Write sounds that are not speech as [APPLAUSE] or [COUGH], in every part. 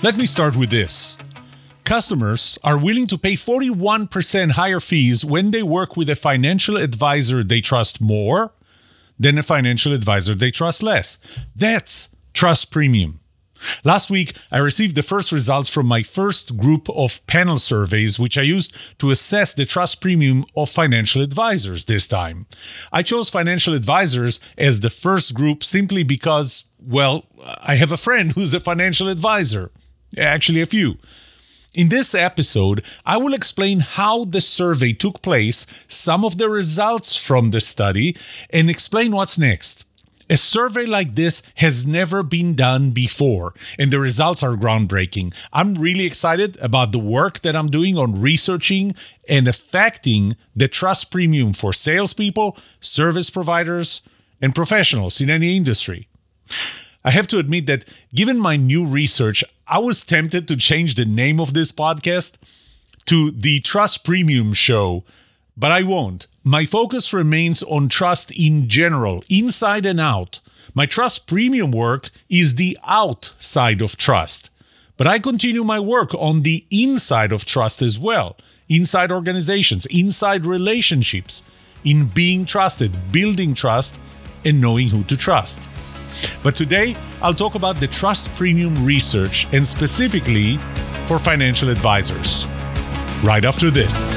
Let me start with this. Customers are willing to pay 41% higher fees when they work with a financial advisor they trust more than a financial advisor they trust less. That's trust premium. Last week, I received the first results from my first group of panel surveys, which I used to assess the trust premium of financial advisors this time. I chose financial advisors as the first group simply because, well, I have a friend who's a financial advisor. Actually, a few. In this episode, I will explain how the survey took place, some of the results from the study, and explain what's next. A survey like this has never been done before, and the results are groundbreaking. I'm really excited about the work that I'm doing on researching and affecting the trust premium for salespeople, service providers, and professionals in any industry. I have to admit that given my new research, I was tempted to change the name of this podcast to the Trust Premium Show, but I won't. My focus remains on trust in general, inside and out. My trust premium work is the outside of trust. But I continue my work on the inside of trust as well inside organizations, inside relationships, in being trusted, building trust, and knowing who to trust. But today, I'll talk about the Trust Premium research and specifically for financial advisors. Right after this.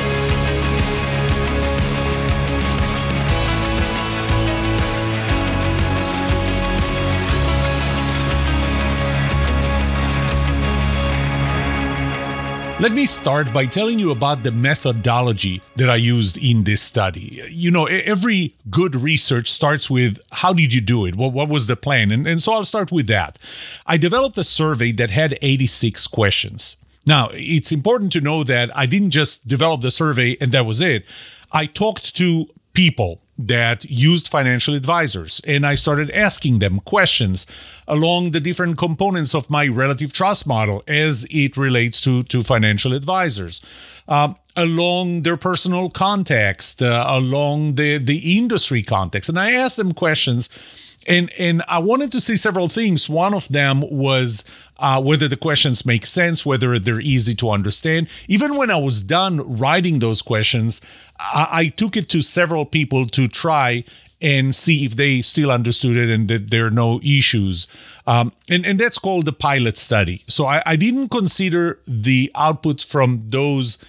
Let me start by telling you about the methodology that I used in this study. You know, every good research starts with how did you do it? What, what was the plan? And, and so I'll start with that. I developed a survey that had 86 questions. Now, it's important to know that I didn't just develop the survey and that was it. I talked to people that used financial advisors. And I started asking them questions along the different components of my relative trust model as it relates to, to financial advisors. Um, along their personal context, uh, along the, the industry context. And I asked them questions and and I wanted to see several things. One of them was uh, whether the questions make sense, whether they're easy to understand. Even when I was done writing those questions, I, I took it to several people to try and see if they still understood it and that there are no issues. Um, and, and that's called the pilot study. So I, I didn't consider the outputs from those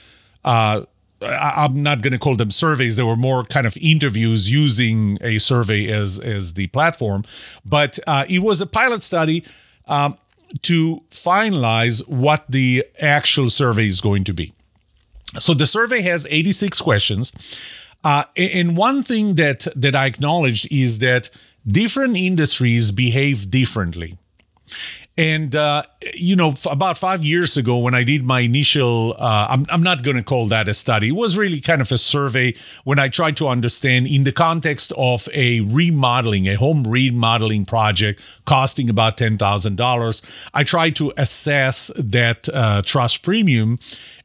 uh, I'm not going to call them surveys. They were more kind of interviews using a survey as as the platform, but uh, it was a pilot study um, to finalize what the actual survey is going to be. So the survey has 86 questions, uh, and one thing that that I acknowledged is that different industries behave differently. And, uh, you know, f- about five years ago, when I did my initial, uh, I'm, I'm not going to call that a study, it was really kind of a survey when I tried to understand in the context of a remodeling, a home remodeling project costing about $10,000. I tried to assess that uh, trust premium.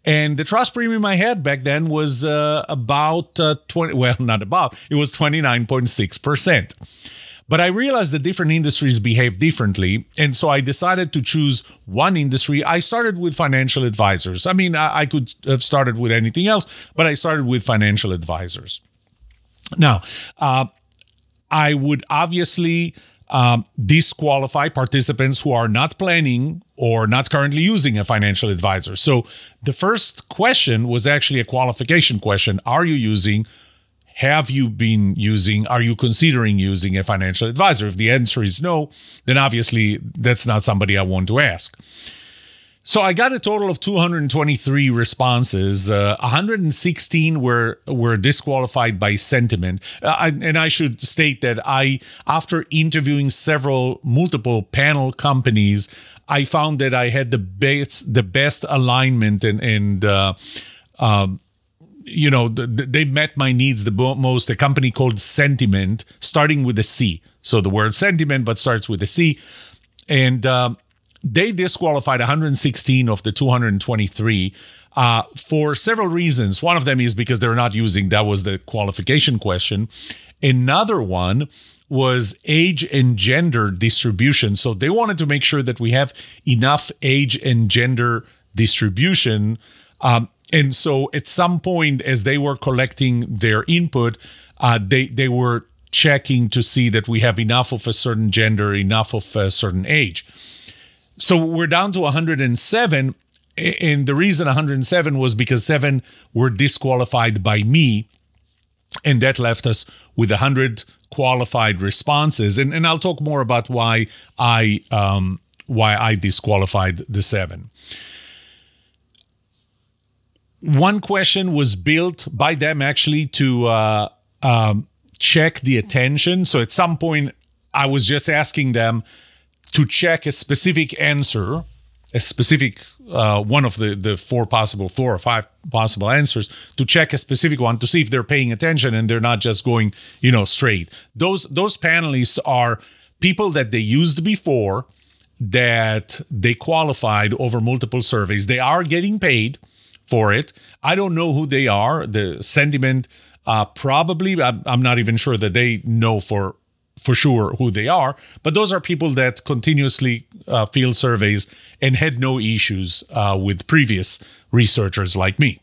And the trust premium I had back then was uh, about uh, 20, well, [LAUGHS] not about, it was 29.6%. But I realized that different industries behave differently. And so I decided to choose one industry. I started with financial advisors. I mean, I, I could have started with anything else, but I started with financial advisors. Now, uh, I would obviously um, disqualify participants who are not planning or not currently using a financial advisor. So the first question was actually a qualification question Are you using have you been using, are you considering using a financial advisor? If the answer is no, then obviously that's not somebody I want to ask. So I got a total of 223 responses. Uh, 116 were were disqualified by Centiment, uh, I, and I should state that I, after interviewing several multiple panel companies, I found that I had the best the best alignment and and uh, um, you know the, the, they met my needs the most. A company called Centiment, starting with a C. So the word sentiment, but starts with a C, and. Um, they disqualified 116 of the 223 uh, for several reasons. One of them is because they're not using that was the qualification question. Another one was age and gender distribution. So they wanted to make sure that we have enough age and gender distribution. Um, and so at some point, as they were collecting their input, uh, they they were checking to see that we have enough of a certain gender, enough of a certain age. So we're down to 107. And the reason 107 was because seven were disqualified by me. And that left us with 100 qualified responses. And, and I'll talk more about why I um, why I disqualified the seven. One question was built by them actually to uh, um, check the attention. So at some point, I was just asking them, to check a specific answer, a specific uh, one of the the four possible four or five possible answers to check a specific one to see if they're paying attention and they're not just going you know straight. Those those panelists are people that they used before that they qualified over multiple surveys. They are getting paid for it. I don't know who they are. The Centiment uh, probably I'm, not even sure that they know for for sure who they are, but those are people that continuously uh, field surveys and had no issues uh, with previous researchers like me.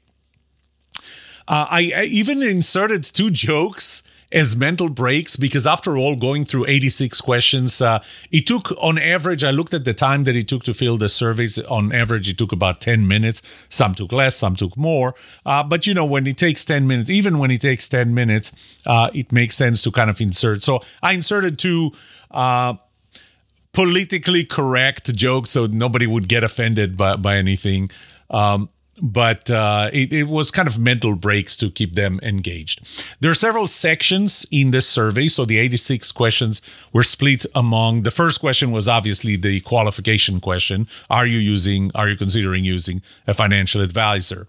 Uh, I, I, even inserted two [LAUGHS] jokes as mental breaks because after all going through 86 questions uh, it took on average i looked at the time that it took to fill the surveys on average it took about 10 minutes. Some took less some took more. Uh, but you know when it takes 10 minutes even when it takes 10 minutes uh, it makes sense to kind of insert. So i inserted two uh, politically correct jokes so nobody would get offended by, by anything. Um, but uh, it, it, was kind of mental breaks to keep them engaged. There are several sections in this survey. So the 86 questions were split among the first question was obviously the qualification question Are you using, are you considering using a financial advisor?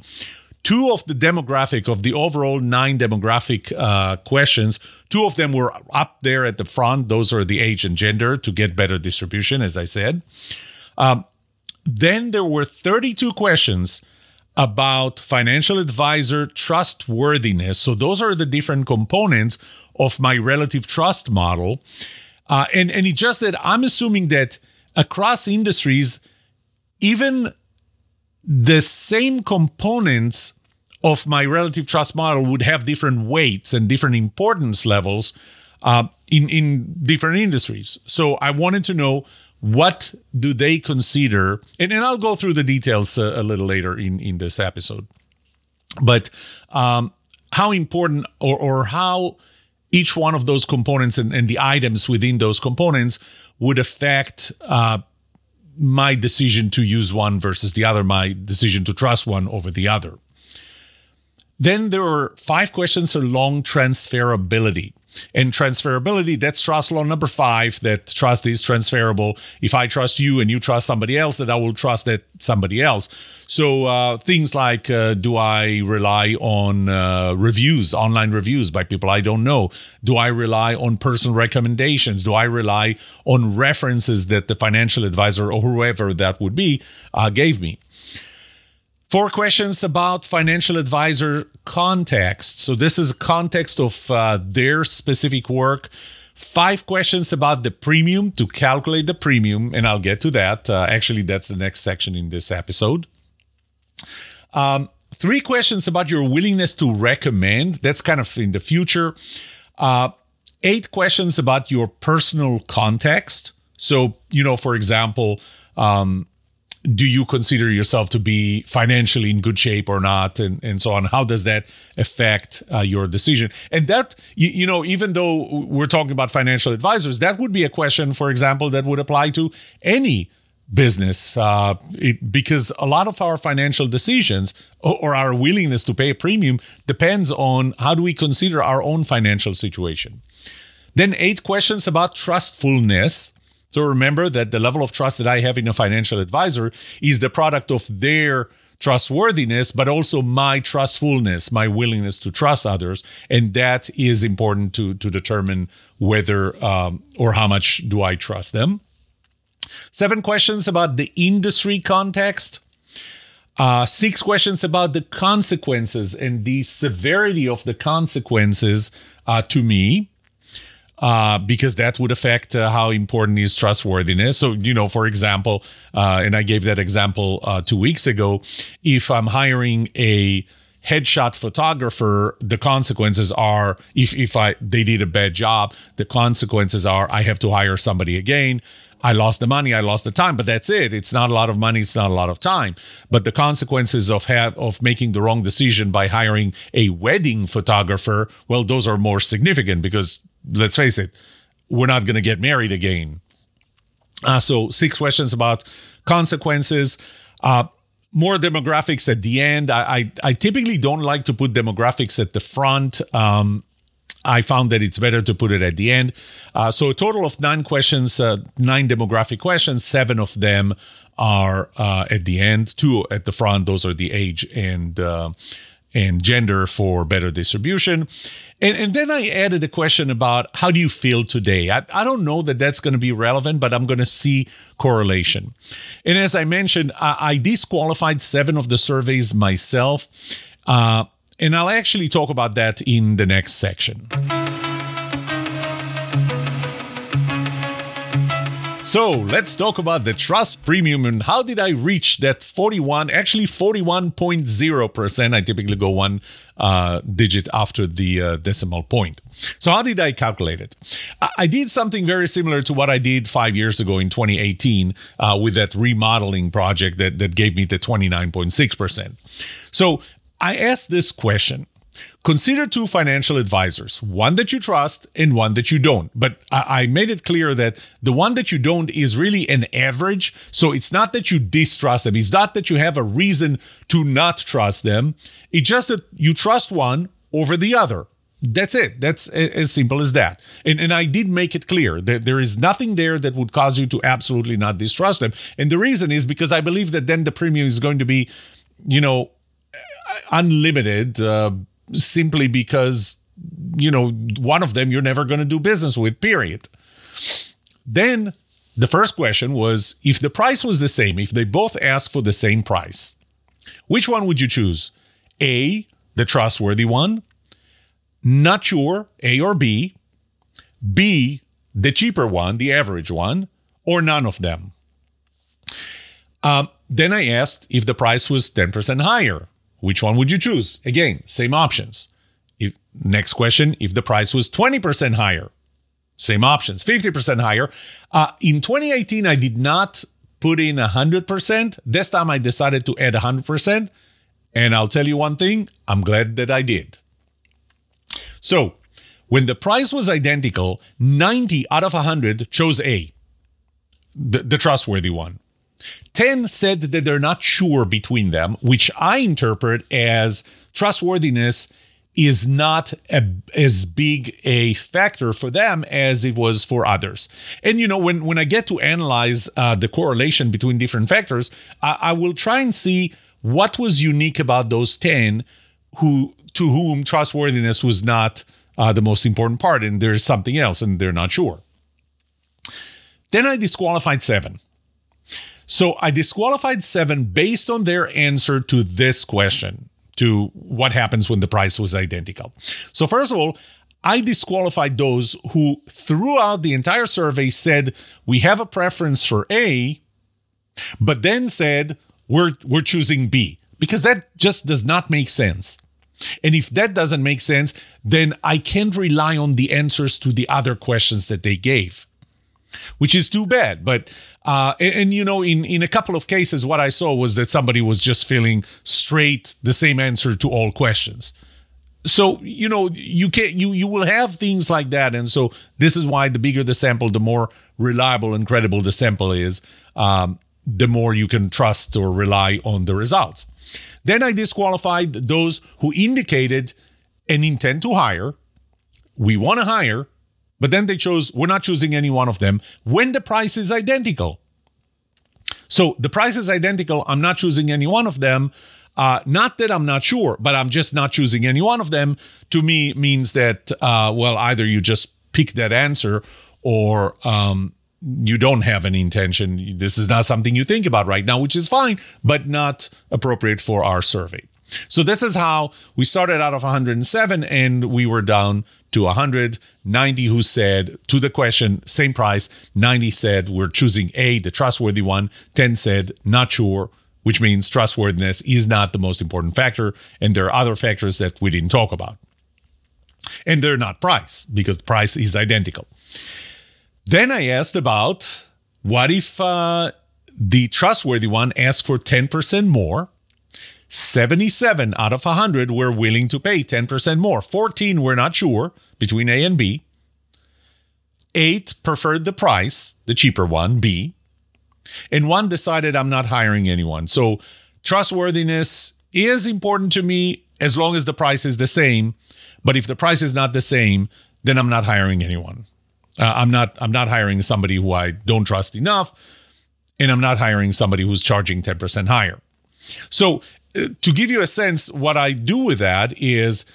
Two of the demographic of the overall nine demographic uh, questions, two of them were up there at the front. Those are the age and gender to get better distribution, as I said. Um, then there were 32 questions about financial advisor trustworthiness. So those are the different components of my relative trust model. Uh, and, and it's just that I'm assuming that across industries, even the same components of my relative trust model would have different weights and different importance levels uh, in, in different industries. So I wanted to know what do they consider and, and i'll go through the details uh, a little later in in this episode but um, how important or or how each one of those components and, and the items within those components would affect uh, my decision to use one versus the other my decision to trust one over the other. Then there are five questions along transferability and transferability, that's trust law number five, that trust is transferable. If I trust you and you trust somebody else, that I will trust that somebody else. So uh, things like uh, do I rely on uh, reviews, online reviews by people I don't know? Do I rely on personal recommendations? Do I rely on references that the financial advisor or whoever that would be uh, gave me? Four questions about financial advisor context. So, this is a context of uh, their specific work. Five questions about the premium to calculate the premium, and I'll get to that. Uh, actually, that's the next section in this episode. Um, three questions about your willingness to recommend. That's kind of in the future. Uh, eight questions about your personal context. So, you know, for example, um, do you consider yourself to be financially in good shape or not and, and so on how does that affect uh, your decision and that you, you, know even though we're talking about financial advisors that would be a question for example that would apply to any business uh, it, because a lot of our financial decisions or, or our willingness to pay a premium depends on how do we consider our own financial situation. Then, eight questions about trustfulness. So, remember that the level of trust that I have in a financial advisor is the product of their trustworthiness, but also my trustfulness, my willingness to trust others. And that is important to, to determine whether um, or how much do I trust them. Seven questions about the industry context. Uh, six questions about the consequences and the severity of the consequences uh, to me uh, because that would affect uh, how important is trustworthiness. So, you know, for example, uh, and I gave that example uh, two weeks ago, if I'm hiring a headshot photographer, the consequences are if if I they did a bad job, the consequences are I have to hire somebody again. I lost the money, I lost the time, but that's it. It's not a lot of money, it's not a lot of time. But the consequences of have of making the wrong decision by hiring a wedding photographer, well, those are more significant because let's face it, we're not going to get married again. Uh, so six questions about consequences. Uh, more demographics at the end. I, I, I typically don't like to put demographics at the front. Um, I found that it's better to put it at the end. Uh, so a total of nine questions, uh, nine demographic questions. Seven of them are uh, at the end. Two at the front. Those are the age and uh, and gender for better distribution. And, and then I added a question about how do you feel today? I, I don't know that that's going to be relevant, but I'm going to see correlation. And as I mentioned, I, I disqualified seven of the surveys myself. Uh, and I'll actually talk about that in the next section. So let's talk about the trust premium and how did I reach that 41, actually 41.0%. I typically go one uh, digit after the uh, decimal point. So, how did I calculate it? I-, did something very similar to what I did five years ago in 2018 uh, with that remodeling project that, that gave me the 29.6%. So, I asked this question Consider two financial advisors, one that you trust and one that you don't. But I, made it clear that the one that you don't is really an average. So it's not that you distrust them. It's not that you have a reason to not trust them. It's just that you trust one over the other. That's it. That's as simple as that. And, and I did make it clear that there is nothing there that would cause you to absolutely not distrust them. And the reason is because I believe that then the premium is going to be, you know, unlimited. Uh, simply because you know one of them you're never going to do business with period. Then the first question was if the price was the same if they both asked for the same price which one would you choose? A the trustworthy one not sure a or b b the cheaper one the average one or none of them? Um, then i asked if the price was 10% higher which one would you choose? Again, same options. If, next question if the price was 20% higher, same options, 50% higher. Uh, in 2018, I did not put in 100%. This time I decided to add 100%. And I'll tell you one thing I'm glad that I did. So, when the price was identical, 90 out of 100 chose A, the, the trustworthy one. 10 said that they're not sure between them, which I interpret as trustworthiness is not a, as big a factor for them as it was for others. And you know, when when I get to analyze uh, the correlation between different factors, I, I will try and see what was unique about those ten who to whom trustworthiness was not uh, the most important part, and there's something else, and they're not sure. Then I disqualified seven. So I disqualified seven based on their answer to this question to what happens when the price was identical. So, first of all, I disqualified those who, throughout the entire survey, said we have a preference for A, but then said we're, we're choosing B, because that just does not make sense. And if that doesn't make sense, then I can't rely on the answers to the other questions that they gave which is too bad. But uh, and, and, you know, in in a couple of cases, what I saw was that somebody was just filling straight the same answer to all questions. So you know, you can you you will have things like that, and so this is why the bigger the sample, the more reliable and credible the sample is. Um, the more you can trust or rely on the results. Then I disqualified those who indicated an intent to hire. We want to hire, but then they chose, we're not choosing any one of them when the price is identical. So the price is identical. I'm not choosing any one of them. Uh, not that I'm not sure, but I'm just not choosing any one of them. To me, means that uh, well, either you just pick that answer, or um, you don't have any intention. This is not something you think about right now, which is fine, but not appropriate for our survey. So this is how we started out of 107 and we were down to 190 who said to the question, same price. 90 said we're choosing A, the trustworthy one. 10 said not sure, which means trustworthiness is not the most important factor. And there are other factors that we didn't talk about. And they're not price because the price is identical. Then I asked about what if uh, the trustworthy one asked for 10% more 77 out of 100 were willing to pay 10% more. 14 were not sure between A and B. Eight preferred the price, the cheaper one, B. And one decided I'm not hiring anyone. So trustworthiness is important to me as long as the price is the same. But if the price is not the same, then I'm not hiring anyone. Uh, I'm not I'm not hiring somebody who I don't trust enough, and I'm not hiring somebody who's charging 10% higher. So to give you a sense, what I do with that is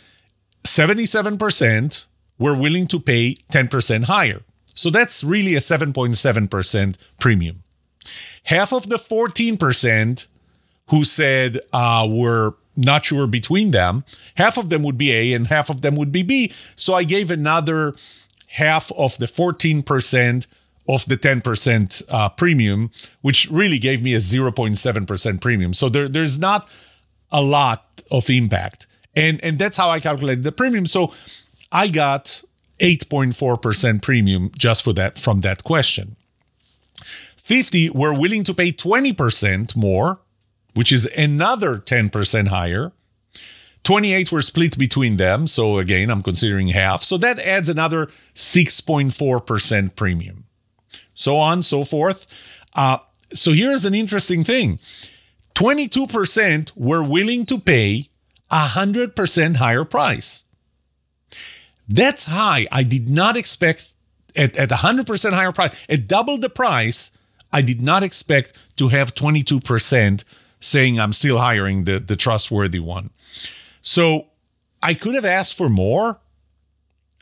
77% were willing to pay 10% higher. So that's really a 7.7% premium. Half of the 14% who said uh, were not sure between them, half of them would be A and half of them would be B. So I gave another half of the 14% of the 10% uh, premium, which really gave me a 0.7% premium. So there, there's not a lot of impact. And and that's how I calculated the premium. So I got 8.4% premium just for that from that question. 50 were willing to pay 20% more, which is another 10% higher. 28 were split between them. So again, I'm considering half. So that adds another 6.4% premium. So on, so forth. Uh, so here's an interesting thing 22% were willing to pay a 100% higher price. That's high. I did not expect at, at 100% higher price, at double the price, I did not expect to have 22% saying I'm still hiring the, the trustworthy one. So I could have asked for more.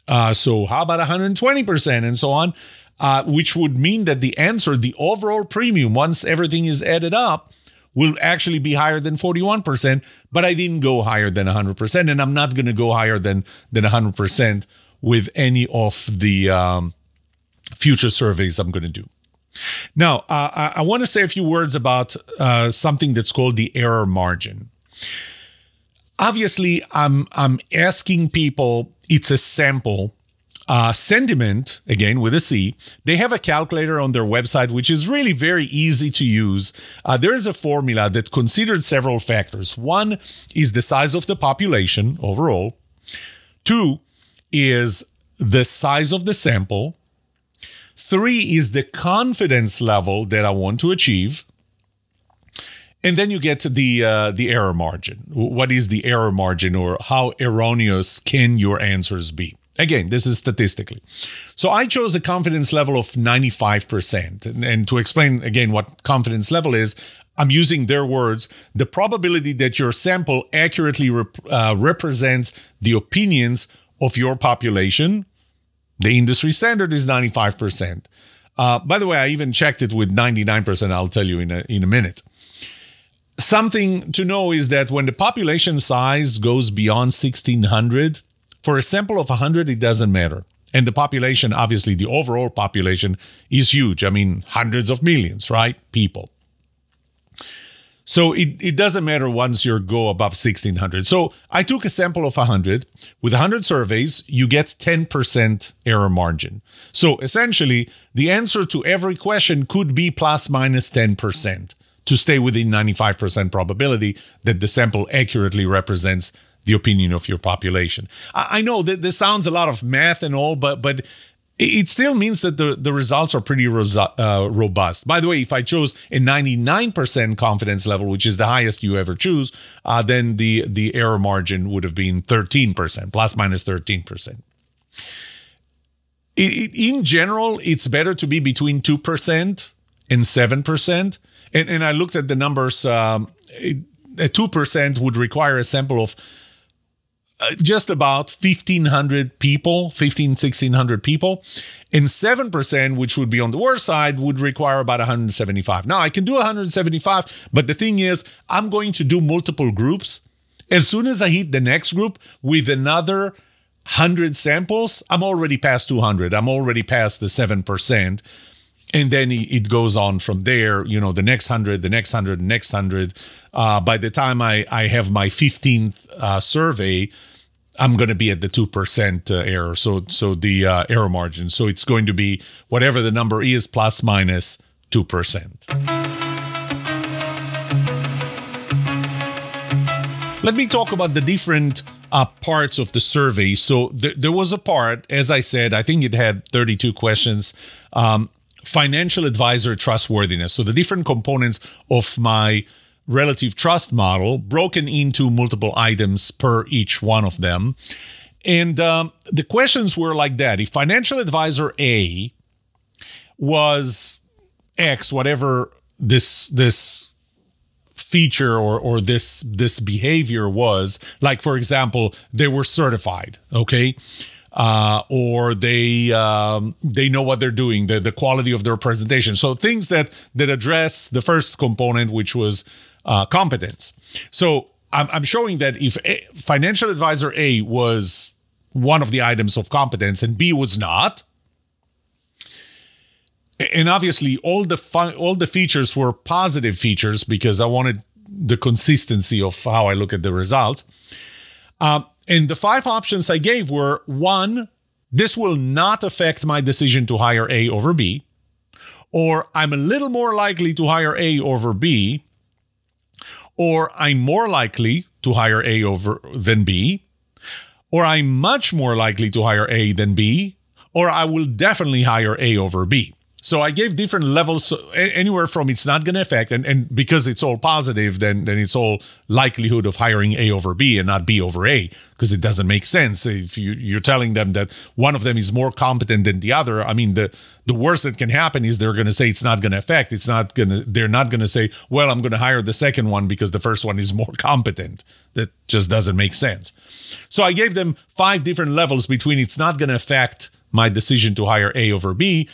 Uh, so how about 120% and so on, uh, which would mean that the answer, the overall premium, once everything is added up, will actually be higher than 41%, but I didn't go higher than 100%, and I'm not going to go higher than, than 100% with any of the um, future surveys I'm going to do. Now, uh, I, I want to say a few words about uh, something that's called the error margin. Obviously, I'm I'm asking people. It's a sample uh, Centiment, again with a C, they have a calculator on their website, which is really very easy to use. Uh, there is a formula that considered several factors. One is the size of the population overall, two is the size of the sample, three is the confidence level that I want to achieve. And then you get the uh, the error margin. What is the error margin, or how erroneous can your answers be? Again, this is statistically. So I chose a confidence level of 95%. And, and, to explain again what confidence level is, I'm using their words the probability that your sample accurately rep- uh, represents the opinions of your population. The industry standard is 95%. Uh, by the way, I even checked it with 99%. I'll tell you in a, in a minute. Something to know is that when the population size goes beyond 1600, for a sample of 100, it doesn't matter. And the population, obviously, the overall population is huge. I mean, hundreds of millions, right? People. So it, it doesn't matter once you go above 1600. So I took a sample of 100. With 100 surveys, you get 10% error margin. So essentially, the answer to every question could be plus minus 10% to stay within 95% probability that the sample accurately represents the opinion of your population. I, I know that this sounds a lot of math and all, but but it still means that the, the results are pretty uh, robust. By the way, if I chose a 99% confidence level, which is the highest you ever choose, uh, then the, the error margin would have been 13%, plus minus 13%. It, in general, it's better to be between 2% and 7%. And, and I looked at the numbers. Um, it, a 2% would require a sample of Uh, just about 1500 people 15 1600 people and 7% which would be on the worst side would require about 175 now i can do 175 but the thing is i'm going to do multiple groups. As soon as i hit the next group with another 100 samples i'm already past 200 i'm already past the 7% and then it goes on from there you know the next 100 the next 100 next 100 uh, by the time i i have my 15th uh, survey i'm going to be at the 2% uh, error so so the uh, error margin so it's going to be whatever the number is plus minus 2% let me talk about the different uh, parts of the survey. So th- there was a part, as I said, I think it had 32 questions. Um, financial advisor trustworthiness. So the different components of my relative trust model broken into multiple items per each one of them. And um, the questions were like that. If financial advisor A was X, whatever this this feature or or this this behavior was, like for example, they were certified, okay? Uh, or they um, they know what they're doing, the the quality of their presentation. So things that that address the first component, which was uh, competence. So I'm, I'm showing that if a, financial advisor A was one of the items of competence and B was not, and obviously all the fun, all the features were positive features because I wanted the consistency of how I look at the results. Um, and the five options I gave were one, this will not affect my decision to hire A over B, or I'm a little more likely to hire A over B, or I'm more likely to hire A over than B, or I'm much more likely to hire A than B, or I will definitely hire A over B. So I gave different levels, uh, anywhere from it's not going to affect, and, and because it's all positive, then then it's all likelihood of hiring A over B and not B over A, because it doesn't make sense if you you're telling them that one of them is more competent than the other. I mean, the the worst that can happen is they're going to say it's not going to affect. It's not going to. They're not going to say, well, I'm going to hire the second one because the first one is more competent. That just doesn't make sense. So I gave them five different levels between it's not going to affect my decision to hire A over B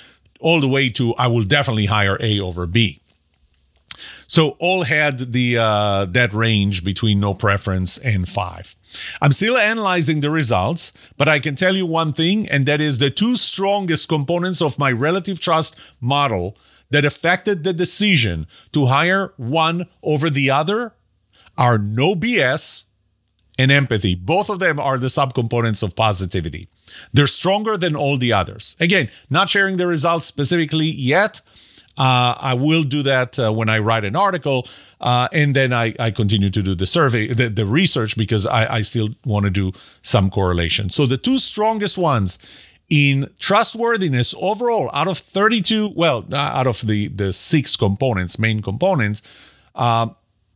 all the way to I will definitely hire A over B. So all had the uh, that range between no preference and five. I'm still analyzing the results, but I can tell you one thing, and that is the two strongest components of my relative trust model that affected the decision to hire one over the other are no BS and empathy. Both of them are the subcomponents of positivity. They're stronger than all the others. Again, not sharing the results specifically yet. Uh, I will do that uh, when I write an article, uh, and then I, I, continue to do the survey, the, the research, because I, I still want to do some correlation. So the two strongest ones in trustworthiness overall, out of 32, well, uh, out of the the six components, main components, uh,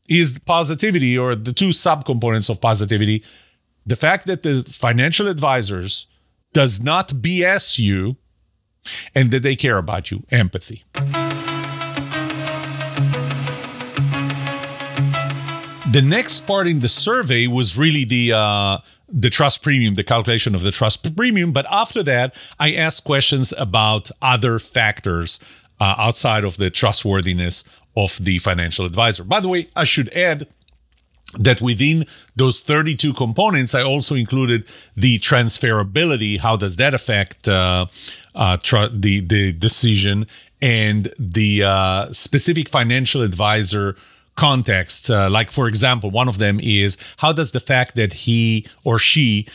is positivity or the two subcomponents of positivity. The fact that the financial advisors does not BS you and that they care about you. Empathy. The next part in the survey was really the uh, the trust premium, the calculation of the trust premium. But after that, I asked questions about other factors uh, outside of the trustworthiness of the financial advisor. By the way, I should add that within those 32 components, I also included the transferability. How does that affect uh, uh, tr- the the decision and the uh, specific financial advisor context? Uh, like, for example, one of them is how does the fact that he or she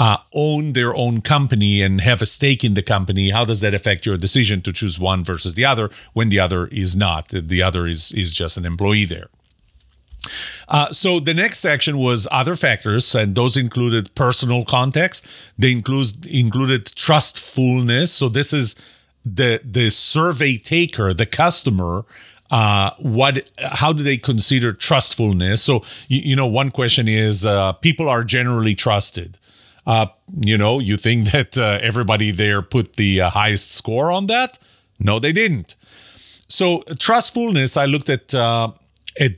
uh, own their own company and have a stake in the company, how does that affect your decision to choose one versus the other when the other is not? The other is is just an employee there. Uh, so the next section was other factors, and those included personal context. They include included trustfulness. So this is the the survey taker, the customer. Uh, what? How do they consider trustfulness? So you, you know, one question is: uh, people are generally trusted. Uh, you know, you think [LAUGHS] that uh, everybody there put the uh, highest score on that? No, they didn't. So trustfulness, I looked at uh, at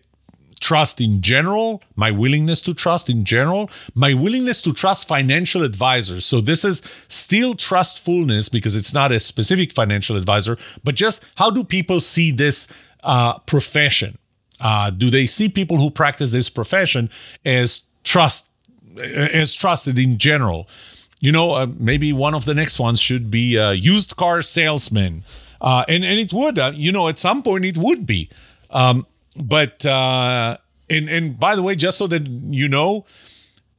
trust in general, my willingness to trust in general, my willingness to trust financial advisors. So this is still trustfulness because it's not a specific financial advisor, but just how do people see this uh, profession? Uh, do they see people who practice this profession as trust as trusted in general? You know, uh, maybe one of the next ones should be a used car salesman, uh, and and it would, uh, you know, at some point it would be. Um, but uh, and and by the way, just so that you know,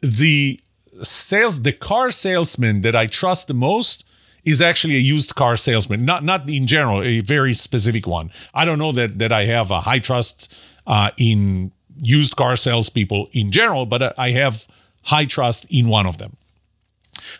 the sales the car salesman that I trust the most is actually a used car salesman, not not in general, a very specific one. I don't know that that I have a high trust uh, in used car salespeople in general, but I have high trust in one of them.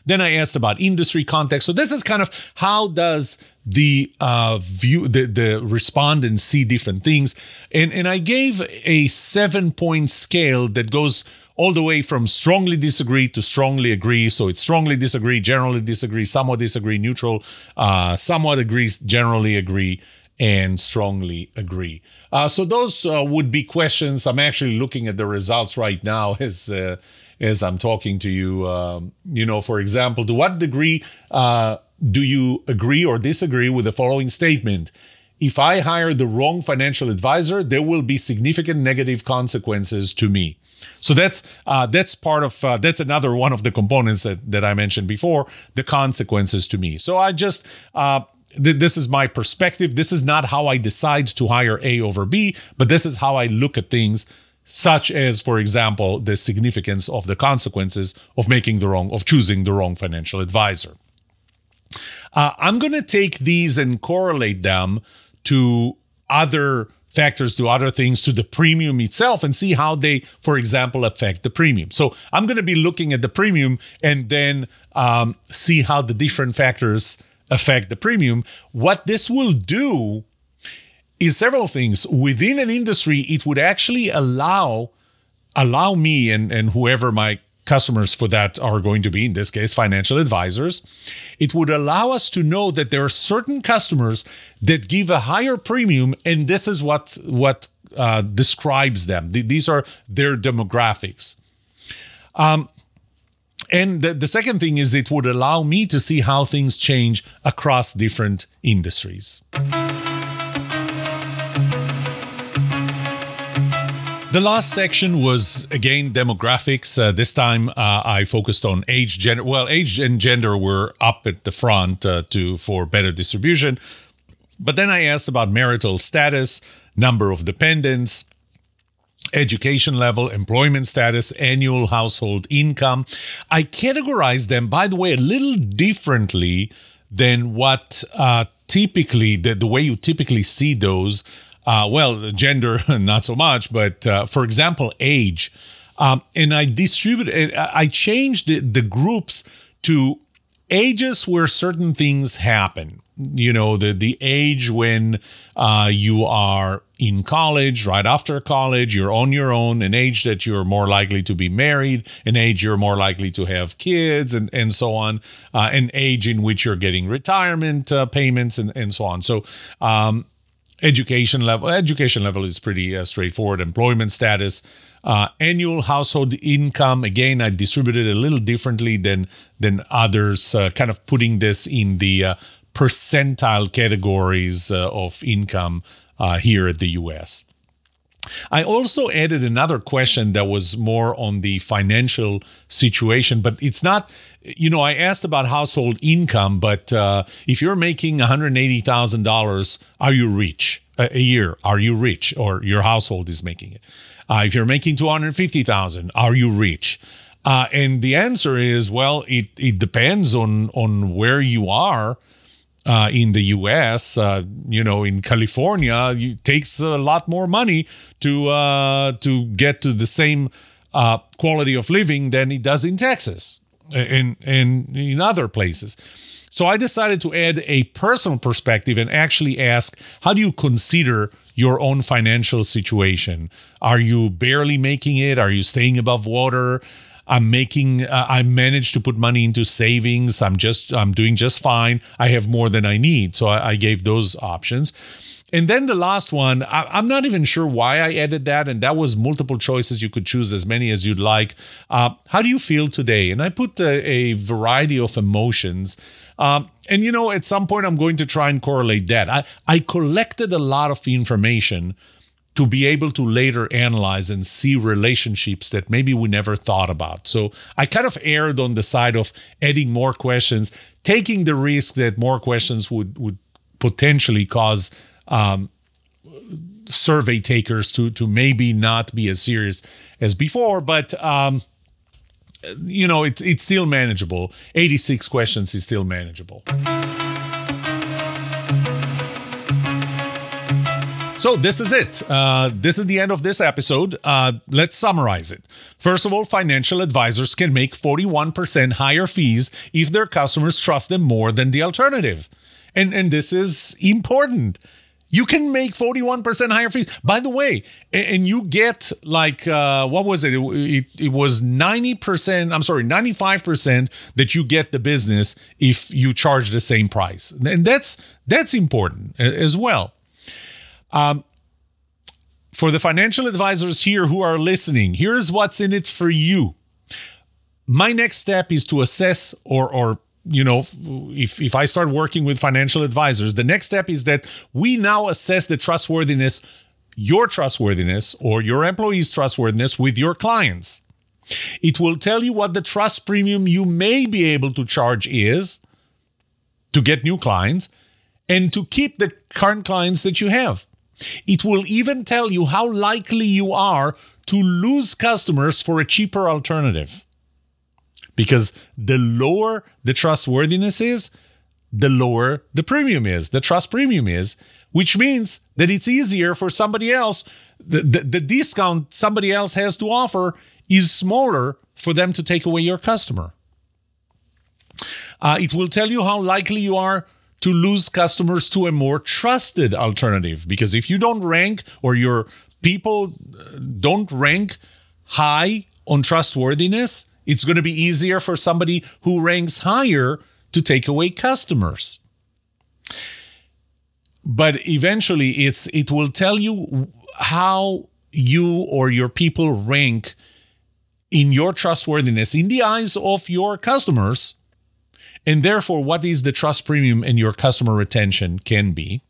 Then I asked about industry context. So this is kind of how does the uh, view the the respondent see different things, and and I gave a seven point scale that goes all the way from strongly disagree to strongly agree. So it's strongly disagree, generally disagree, somewhat disagree, neutral, uh, somewhat agrees, generally agree, and strongly agree. Uh, so those uh, would be questions. I'm actually looking at the results right now [LAUGHS] as uh, as I'm talking to you. Um, you know, for example, to what degree uh, do you agree or disagree with the following statement? If I hire the wrong financial advisor, there will be significant negative consequences to me. So that's uh, that's part of uh, that's another one of the components that that I mentioned before. The consequences to me. So I just uh, th- this is my perspective. This is not how I decide to hire A over B, but this is how I look at things such as, for example, the significance of the consequences of making the wrong, of choosing the wrong financial advisor. Uh, I'm going to take these and correlate them to other factors, to other things, to the premium itself, and see how they, for example, affect the premium. So I'm going to be looking at the premium and then um, see how the different factors affect the premium. What this will do is several things. Within an industry it would actually allow allow me and and whoever my customers for that are going to be in this case financial advisors it would allow us to know that there are certain customers that give a higher premium and this is what what uh, describes them. These are their demographics. Um, and the, the second thing is it would allow me to see how things change across different industries The last section was again demographics. Uh, this time uh, I focused on age, gender. Well, age and gender were up at the front uh, to for better distribution, but then I asked about marital status, number of dependents, education level, employment status, annual household income. I categorized them, by the way, a little differently than what uh, typically the, the way you typically see those uh, well, gender, [LAUGHS] not so much, but uh, for example, age. Um, and I distributed, I changed the, groups to ages where certain things happen. You know, the the age when uh, you are in college, right after college, you're on your own, an age that you're more likely to be married, an age you're more likely to have kids, and and so on, uh, an age in which you're getting retirement uh, payments, and and so on. So. Um, education level education level is pretty uh, straightforward. Employment status uh, annual household income again i distributed a little differently than than others uh, kind of putting this in the uh, percentile categories uh, of income uh, here at the us I also added another question that was more on the financial situation, but it's not, you know, I asked about household income, but uh, if you're making $180,000, are you rich a, year? Are you rich or your household is making it? Uh, if you're making 250,000, are you rich? Uh, and the answer is, well, it, it depends on, on where you are uh, in the U.S., uh, you know, in California, it takes a lot more money to uh, to get to the same uh, quality of living than it does in Texas and and in other places. So I decided to add a personal perspective and actually ask, how do you consider your own financial situation? Are you barely making it? Are you staying above water? I'm making uh, I managed to put money into savings. I'm just I'm doing just fine. I have more than I need. So I, I gave those options. And then the last one, I, am not even sure why I added that. And that was multiple choices. You could choose as many as you'd like. Uh, how do you feel today? And I put a, a variety of emotions. Um, and, you know, at some point, I'm going to try and correlate that. I, I collected a lot of information to be able to later analyze and see relationships that maybe we never thought about. So I kind of erred on the side of adding more questions, taking the risk that more questions would would potentially cause um, survey takers to to maybe not be as serious as before, but. Um, you know, it, it's still manageable. 86 questions is still manageable. So this is it. Uh, this is the end of this episode. Uh, let's summarize it. First of all, financial advisors can make 41% higher fees if their customers trust them more than the alternative. And, and this is important. You can make 41% higher fees. By the way, and you get like, uh, what was it? It, it? it was 90%, I'm sorry, 95% that you get the business if you charge the same price. And that's that's important as well. Um, for the financial advisors here who are listening, here's what's in it for you. My next step is to assess or or you know if if I start working with financial advisors, the next step is that we now assess the trustworthiness your trustworthiness or your employees' trustworthiness with your clients. It will tell you what the trust premium you may be able to charge is to get new clients and to keep the current clients that you have. It will even tell you how likely you are to lose customers for a cheaper alternative. Because the lower the trustworthiness is, the lower the premium is, the trust premium is, which means that it's easier for somebody else. The, the, the discount somebody else has to offer is smaller for them to take away your customer. Uh, it will tell you how likely you are to lose customers to a more trusted alternative. Because if you don't rank or your people uh, don't rank high on trustworthiness, it's going to be easier for somebody who ranks higher to take away customers. But eventually it's it will tell you how you or your people rank in your trustworthiness in the eyes of your customers and therefore what is the trust premium and your customer retention can be.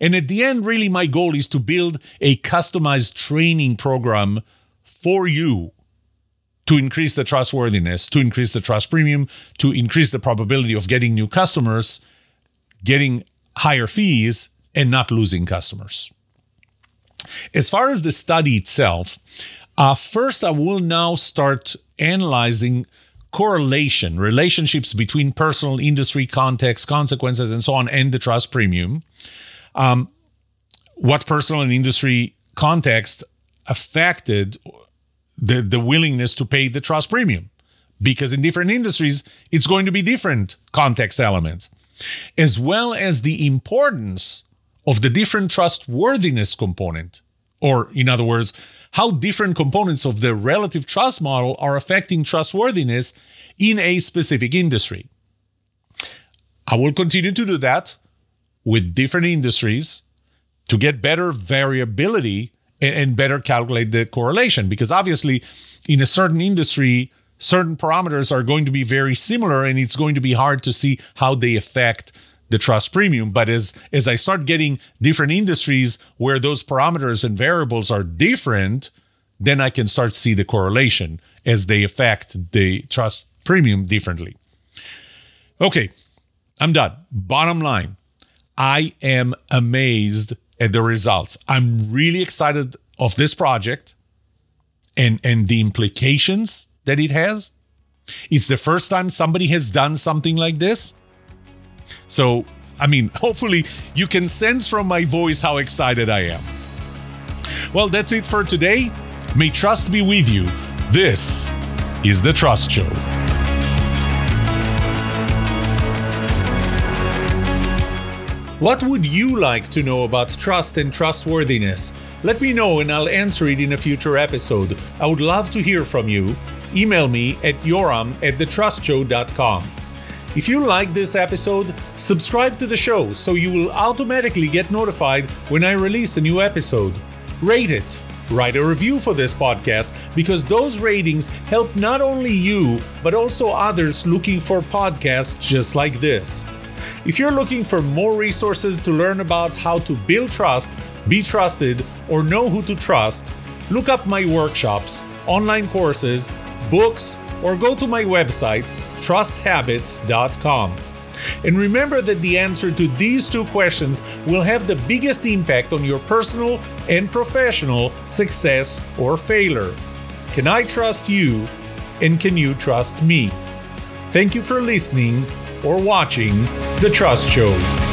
And at the end, really, my goal is to build a customized training program for you to increase the trustworthiness, to increase the trust premium, to increase the probability of getting new customers, getting higher fees, and not losing customers. As far as the study itself, uh, first I will now start analyzing correlation, relationships between personal, industry, context, consequences, and so on, and the trust premium. Um, what personal and industry context affected the, the willingness to pay the trust premium? Because in different industries, it's going to be different context elements, as well as the importance of the different trustworthiness component. Or, in other words, how different components of the relative trust model are affecting trustworthiness in a specific industry. I will continue to do that with different industries to get better variability and, better calculate the correlation because obviously in a certain industry certain parameters are going to be very similar and it's going to be hard to see how they affect the trust premium but as as i start getting different industries where those parameters and variables are different then i can start to see the correlation as they affect the trust premium differently. Okay i'm done. Bottom line i am amazed at the results. I'm really excited of this project and and the implications that it has. It's the first time somebody has done something like this so I mean, [LAUGHS] hopefully, you can sense from my voice how excited I am. Well, that's it for today. May trust be with you. This is The Trust Show. What would you like to know about trust and trustworthiness? Let me know and I'll answer it in a future episode. I would love to hear from you. Email me at yoram at thetrustshow.com. If you like this episode, subscribe to the show so you will automatically get notified when I release a new episode. Rate it. Write a review for this podcast because those ratings help not only you, but also others looking for podcasts just like this. If you're looking for more resources to learn about how to build trust, be trusted, or know who to trust, look up my workshops, online courses, books, or go to my website, trusthabits.com. And remember that the answer to these two questions will have the biggest impact on your personal and professional success or failure. Can I trust you? And can you trust me? Thank you for listening or watching The Trust Show.